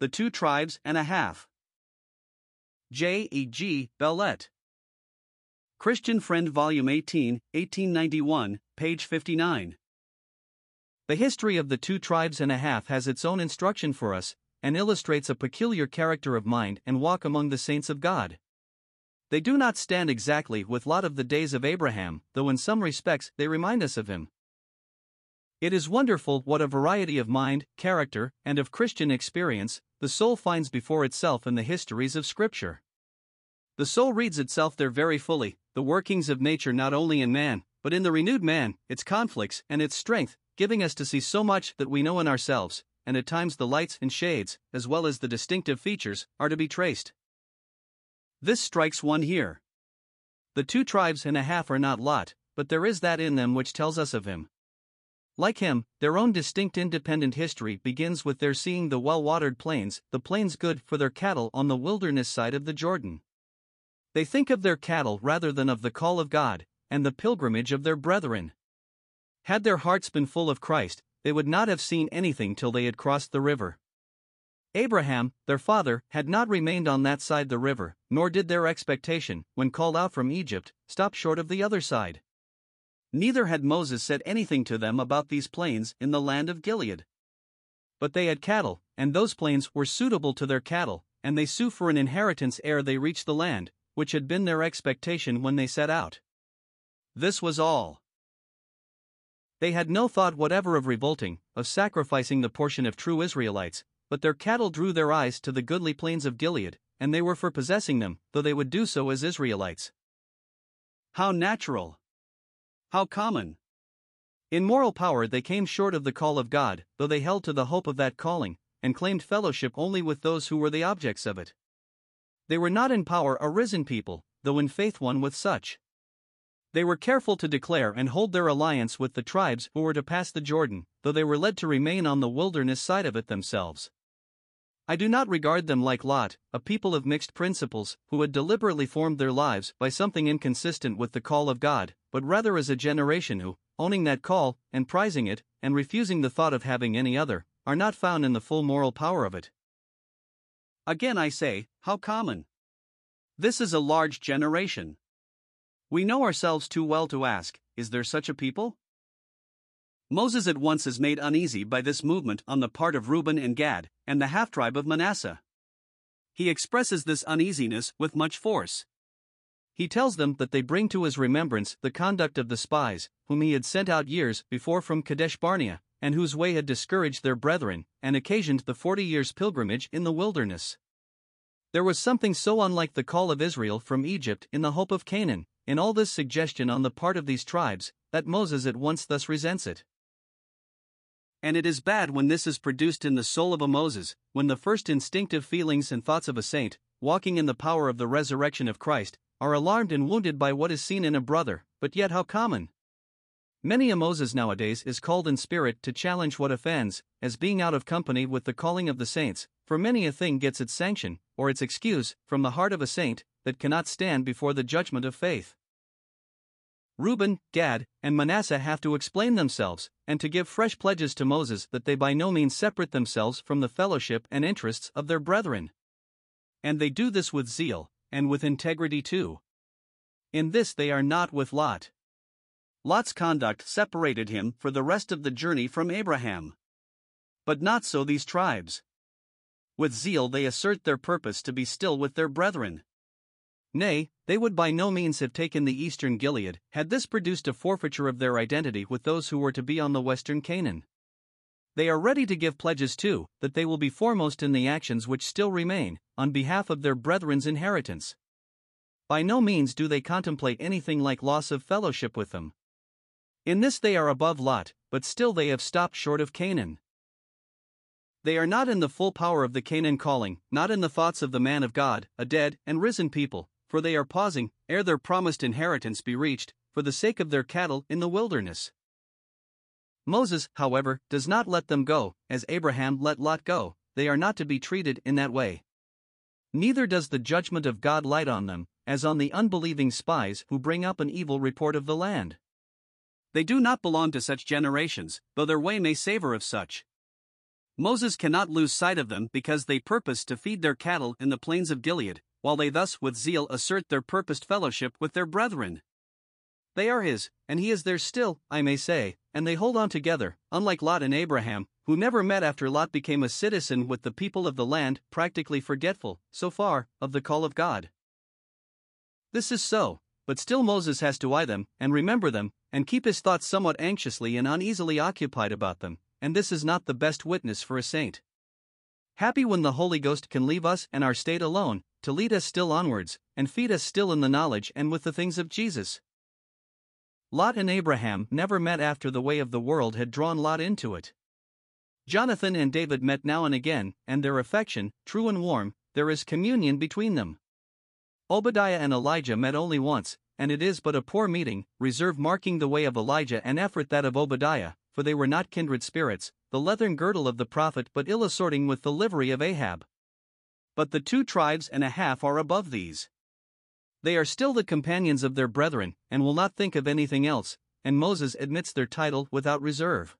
The Two Tribes and a Half. J. E. G. Bellett. Christian Friend, Volume 18, 1891, page 59. The history of the two tribes and a half has its own instruction for us, and illustrates a peculiar character of mind and walk among the saints of God. They do not stand exactly with Lot of the days of Abraham, though in some respects they remind us of him. It is wonderful what a variety of mind, character, and of Christian experience the soul finds before itself in the histories of Scripture. The soul reads itself there very fully, the workings of nature not only in man, but in the renewed man, its conflicts and its strength, giving us to see so much that we know in ourselves, and at times the lights and shades, as well as the distinctive features, are to be traced. This strikes one here. The two tribes and a half are not Lot, but there is that in them which tells us of him. Like him, their own distinct independent history begins with their seeing the well watered plains, the plains good for their cattle on the wilderness side of the Jordan. They think of their cattle rather than of the call of God, and the pilgrimage of their brethren. Had their hearts been full of Christ, they would not have seen anything till they had crossed the river. Abraham, their father, had not remained on that side the river, nor did their expectation, when called out from Egypt, stop short of the other side. Neither had Moses said anything to them about these plains in the land of Gilead. But they had cattle, and those plains were suitable to their cattle, and they sue for an inheritance ere they reached the land, which had been their expectation when they set out. This was all. They had no thought whatever of revolting, of sacrificing the portion of true Israelites, but their cattle drew their eyes to the goodly plains of Gilead, and they were for possessing them, though they would do so as Israelites. How natural! How common! In moral power, they came short of the call of God, though they held to the hope of that calling, and claimed fellowship only with those who were the objects of it. They were not in power a risen people, though in faith one with such. They were careful to declare and hold their alliance with the tribes who were to pass the Jordan, though they were led to remain on the wilderness side of it themselves. I do not regard them like Lot, a people of mixed principles, who had deliberately formed their lives by something inconsistent with the call of God, but rather as a generation who, owning that call, and prizing it, and refusing the thought of having any other, are not found in the full moral power of it. Again I say, how common! This is a large generation. We know ourselves too well to ask, is there such a people? Moses at once is made uneasy by this movement on the part of Reuben and Gad, and the half tribe of Manasseh. He expresses this uneasiness with much force. He tells them that they bring to his remembrance the conduct of the spies, whom he had sent out years before from Kadesh Barnea, and whose way had discouraged their brethren, and occasioned the forty years' pilgrimage in the wilderness. There was something so unlike the call of Israel from Egypt in the hope of Canaan, in all this suggestion on the part of these tribes, that Moses at once thus resents it. And it is bad when this is produced in the soul of a Moses, when the first instinctive feelings and thoughts of a saint, walking in the power of the resurrection of Christ, are alarmed and wounded by what is seen in a brother, but yet how common. Many a Moses nowadays is called in spirit to challenge what offends, as being out of company with the calling of the saints, for many a thing gets its sanction, or its excuse, from the heart of a saint, that cannot stand before the judgment of faith. Reuben, Gad, and Manasseh have to explain themselves, and to give fresh pledges to Moses that they by no means separate themselves from the fellowship and interests of their brethren. And they do this with zeal, and with integrity too. In this they are not with Lot. Lot's conduct separated him for the rest of the journey from Abraham. But not so these tribes. With zeal they assert their purpose to be still with their brethren. Nay, they would by no means have taken the eastern Gilead, had this produced a forfeiture of their identity with those who were to be on the western Canaan. They are ready to give pledges too, that they will be foremost in the actions which still remain, on behalf of their brethren's inheritance. By no means do they contemplate anything like loss of fellowship with them. In this they are above Lot, but still they have stopped short of Canaan. They are not in the full power of the Canaan calling, not in the thoughts of the man of God, a dead and risen people, for they are pausing, ere their promised inheritance be reached, for the sake of their cattle in the wilderness. Moses, however, does not let them go, as Abraham let Lot go, they are not to be treated in that way. Neither does the judgment of God light on them, as on the unbelieving spies who bring up an evil report of the land. They do not belong to such generations, though their way may savor of such. Moses cannot lose sight of them because they purpose to feed their cattle in the plains of Gilead, while they thus with zeal assert their purposed fellowship with their brethren. They are his, and he is theirs still, I may say, and they hold on together, unlike Lot and Abraham, who never met after Lot became a citizen with the people of the land, practically forgetful, so far, of the call of God. This is so, but still Moses has to eye them, and remember them, and keep his thoughts somewhat anxiously and uneasily occupied about them, and this is not the best witness for a saint. Happy when the Holy Ghost can leave us and our state alone, to lead us still onwards, and feed us still in the knowledge and with the things of Jesus. Lot and Abraham never met after the way of the world had drawn Lot into it. Jonathan and David met now and again, and their affection, true and warm, there is communion between them. Obadiah and Elijah met only once, and it is but a poor meeting, reserve marking the way of Elijah and effort that of Obadiah, for they were not kindred spirits, the leathern girdle of the prophet but ill assorting with the livery of Ahab. But the two tribes and a half are above these. They are still the companions of their brethren, and will not think of anything else, and Moses admits their title without reserve.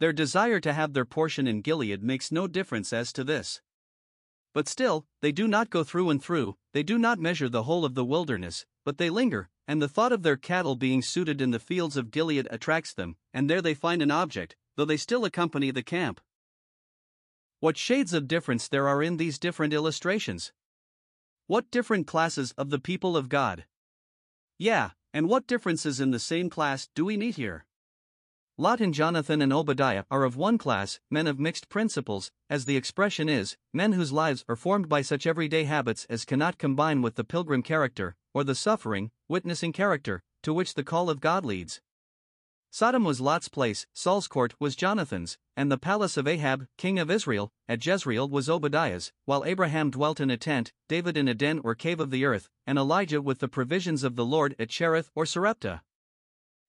Their desire to have their portion in Gilead makes no difference as to this. But still, they do not go through and through, they do not measure the whole of the wilderness, but they linger, and the thought of their cattle being suited in the fields of Gilead attracts them, and there they find an object, though they still accompany the camp. What shades of difference there are in these different illustrations! What different classes of the people of God! Yeah, and what differences in the same class do we meet here? Lot and Jonathan and Obadiah are of one class, men of mixed principles, as the expression is, men whose lives are formed by such everyday habits as cannot combine with the pilgrim character, or the suffering, witnessing character, to which the call of God leads. Sodom was Lot's place, Saul's court was Jonathan's, and the palace of Ahab, king of Israel, at Jezreel was Obadiah's, while Abraham dwelt in a tent, David in a den or cave of the earth, and Elijah with the provisions of the Lord at Cherith or Sarepta.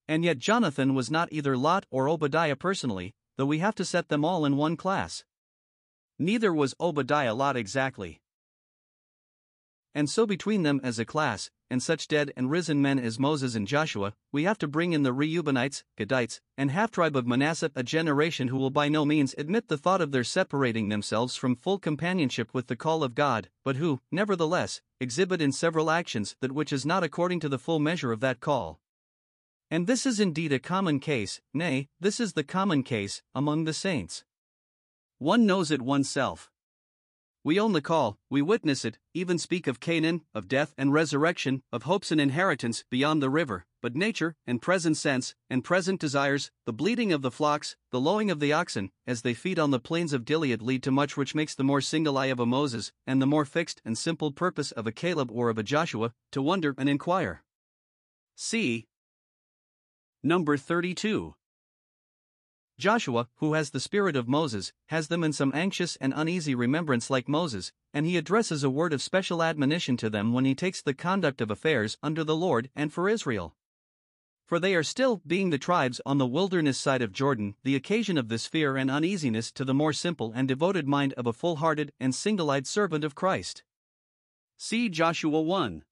And yet Jonathan was not either Lot or Obadiah personally, though we have to set them all in one class. Neither was Obadiah Lot exactly. And so, between them as a class, and such dead and risen men as Moses and Joshua, we have to bring in the Reubenites, Gadites, and half tribe of Manasseh, a generation who will by no means admit the thought of their separating themselves from full companionship with the call of God, but who, nevertheless, exhibit in several actions that which is not according to the full measure of that call. And this is indeed a common case, nay, this is the common case, among the saints. One knows it oneself. We own the call, we witness it, even speak of Canaan, of death and resurrection, of hopes and inheritance beyond the river, but nature, and present sense, and present desires, the bleating of the flocks, the lowing of the oxen, as they feed on the plains of Gilead lead to much which makes the more single eye of a Moses, and the more fixed and simple purpose of a Caleb or of a Joshua, to wonder and inquire. See. Number 32. Joshua, who has the spirit of Moses, has them in some anxious and uneasy remembrance like Moses, and he addresses a word of special admonition to them when he takes the conduct of affairs under the Lord and for Israel. For they are still, being the tribes on the wilderness side of Jordan, the occasion of this fear and uneasiness to the more simple and devoted mind of a full hearted and single eyed servant of Christ. See Joshua 1.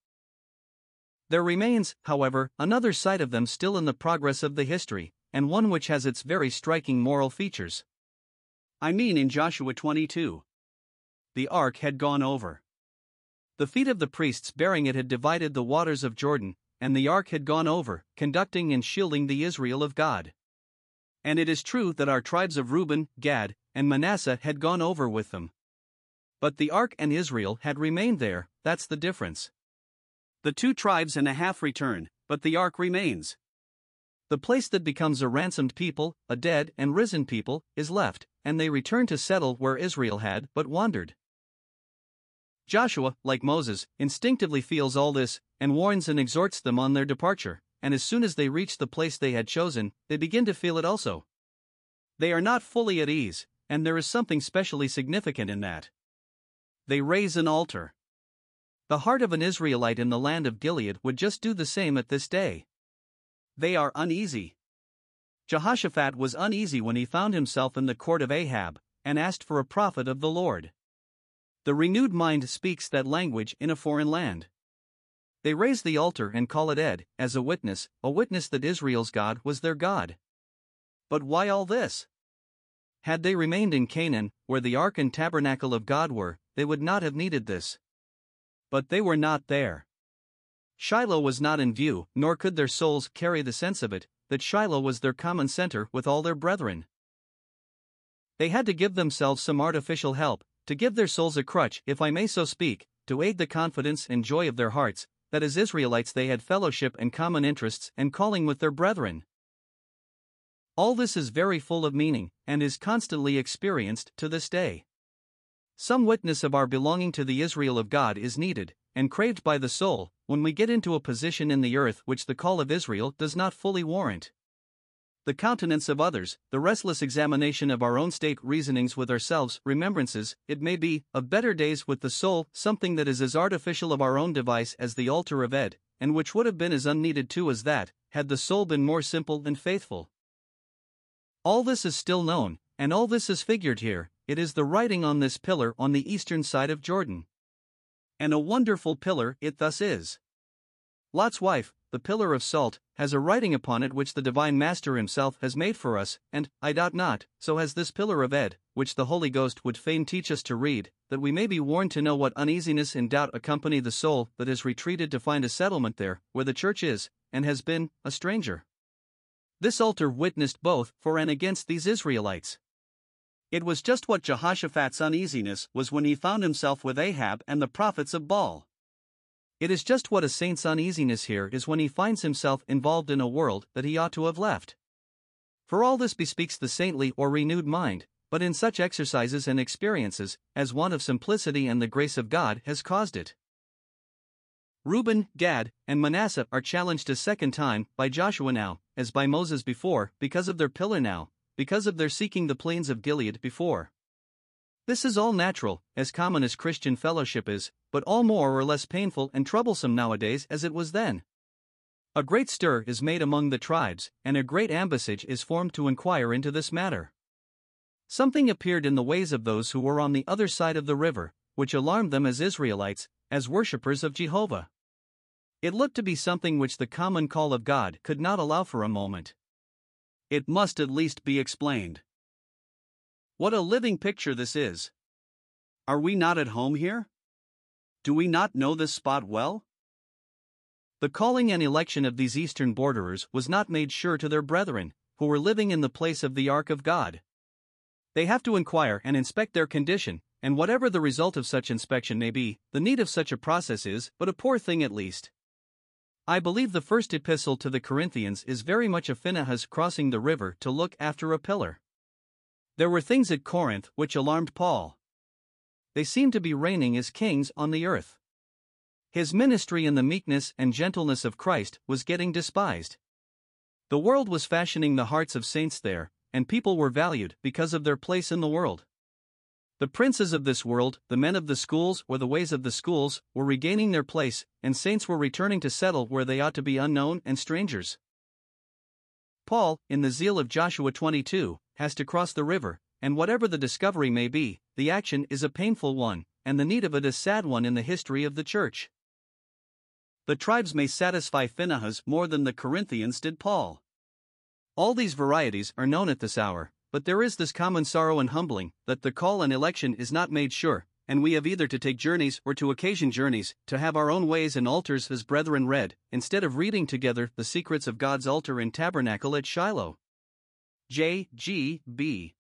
There remains, however, another side of them still in the progress of the history, and one which has its very striking moral features. I mean in Joshua 22. The ark had gone over. The feet of the priests bearing it had divided the waters of Jordan, and the ark had gone over, conducting and shielding the Israel of God. And it is true that our tribes of Reuben, Gad, and Manasseh had gone over with them. But the ark and Israel had remained there, that's the difference. The two tribes and a half return, but the ark remains. The place that becomes a ransomed people, a dead and risen people, is left, and they return to settle where Israel had but wandered. Joshua, like Moses, instinctively feels all this, and warns and exhorts them on their departure, and as soon as they reach the place they had chosen, they begin to feel it also. They are not fully at ease, and there is something specially significant in that. They raise an altar. The heart of an Israelite in the land of Gilead would just do the same at this day. They are uneasy. Jehoshaphat was uneasy when he found himself in the court of Ahab, and asked for a prophet of the Lord. The renewed mind speaks that language in a foreign land. They raise the altar and call it Ed, as a witness, a witness that Israel's God was their God. But why all this? Had they remained in Canaan, where the ark and tabernacle of God were, they would not have needed this. But they were not there. Shiloh was not in view, nor could their souls carry the sense of it, that Shiloh was their common center with all their brethren. They had to give themselves some artificial help, to give their souls a crutch, if I may so speak, to aid the confidence and joy of their hearts, that as Israelites they had fellowship and common interests and calling with their brethren. All this is very full of meaning, and is constantly experienced to this day. Some witness of our belonging to the Israel of God is needed, and craved by the soul, when we get into a position in the earth which the call of Israel does not fully warrant. The countenance of others, the restless examination of our own state, reasonings with ourselves, remembrances, it may be, of better days with the soul, something that is as artificial of our own device as the altar of Ed, and which would have been as unneeded too as that, had the soul been more simple and faithful. All this is still known, and all this is figured here, it is the writing on this pillar on the eastern side of Jordan. And a wonderful pillar it thus is. Lot's wife, the pillar of salt, has a writing upon it which the divine Master himself has made for us, and, I doubt not, so has this pillar of Ed, which the Holy Ghost would fain teach us to read, that we may be warned to know what uneasiness and doubt accompany the soul that has retreated to find a settlement there, where the church is, and has been, a stranger. This altar witnessed both for and against these Israelites. It was just what Jehoshaphat's uneasiness was when he found himself with Ahab and the prophets of Baal. It is just what a saint's uneasiness here is when he finds himself involved in a world that he ought to have left. For all this bespeaks the saintly or renewed mind, but in such exercises and experiences, as want of simplicity and the grace of God has caused it. Reuben, Gad, and Manasseh are challenged a second time by Joshua now, as by Moses before, because of their pillar now, because of their seeking the plains of Gilead before. This is all natural, as common as Christian fellowship is, but all more or less painful and troublesome nowadays as it was then. A great stir is made among the tribes, and a great ambassage is formed to inquire into this matter. Something appeared in the ways of those who were on the other side of the river, which alarmed them as Israelites, as worshippers of Jehovah. It looked to be something which the common call of God could not allow for a moment. It must at least be explained. What a living picture this is! Are we not at home here? Do we not know this spot well? The calling and election of these eastern borderers was not made sure to their brethren, who were living in the place of the ark of God. They have to inquire and inspect their condition, and whatever the result of such inspection may be, the need of such a process is but a poor thing at least. I believe the first epistle to the Corinthians is very much a Phinehas crossing the river to look after a pillar. There were things at Corinth which alarmed Paul. They seemed to be reigning as kings on the earth. His ministry in the meekness and gentleness of Christ was getting despised. The world was fashioning the hearts of saints there, and people were valued because of their place in the world. The princes of this world, the men of the schools or the ways of the schools, were regaining their place, and saints were returning to settle where they ought to be unknown and strangers. Paul, in the zeal of Joshua 22, has to cross the river, and whatever the discovery may be, the action is a painful one, and the need of it a sad one in the history of the church. The tribes may satisfy Phinehas more than the Corinthians did Paul. All these varieties are known at this hour, but there is this common sorrow and humbling that the call and election is not made sure, and we have either to take journeys or to occasion journeys, to have our own ways and altars as brethren read, instead of reading together the secrets of God's altar and tabernacle at Shiloh. J. G. B.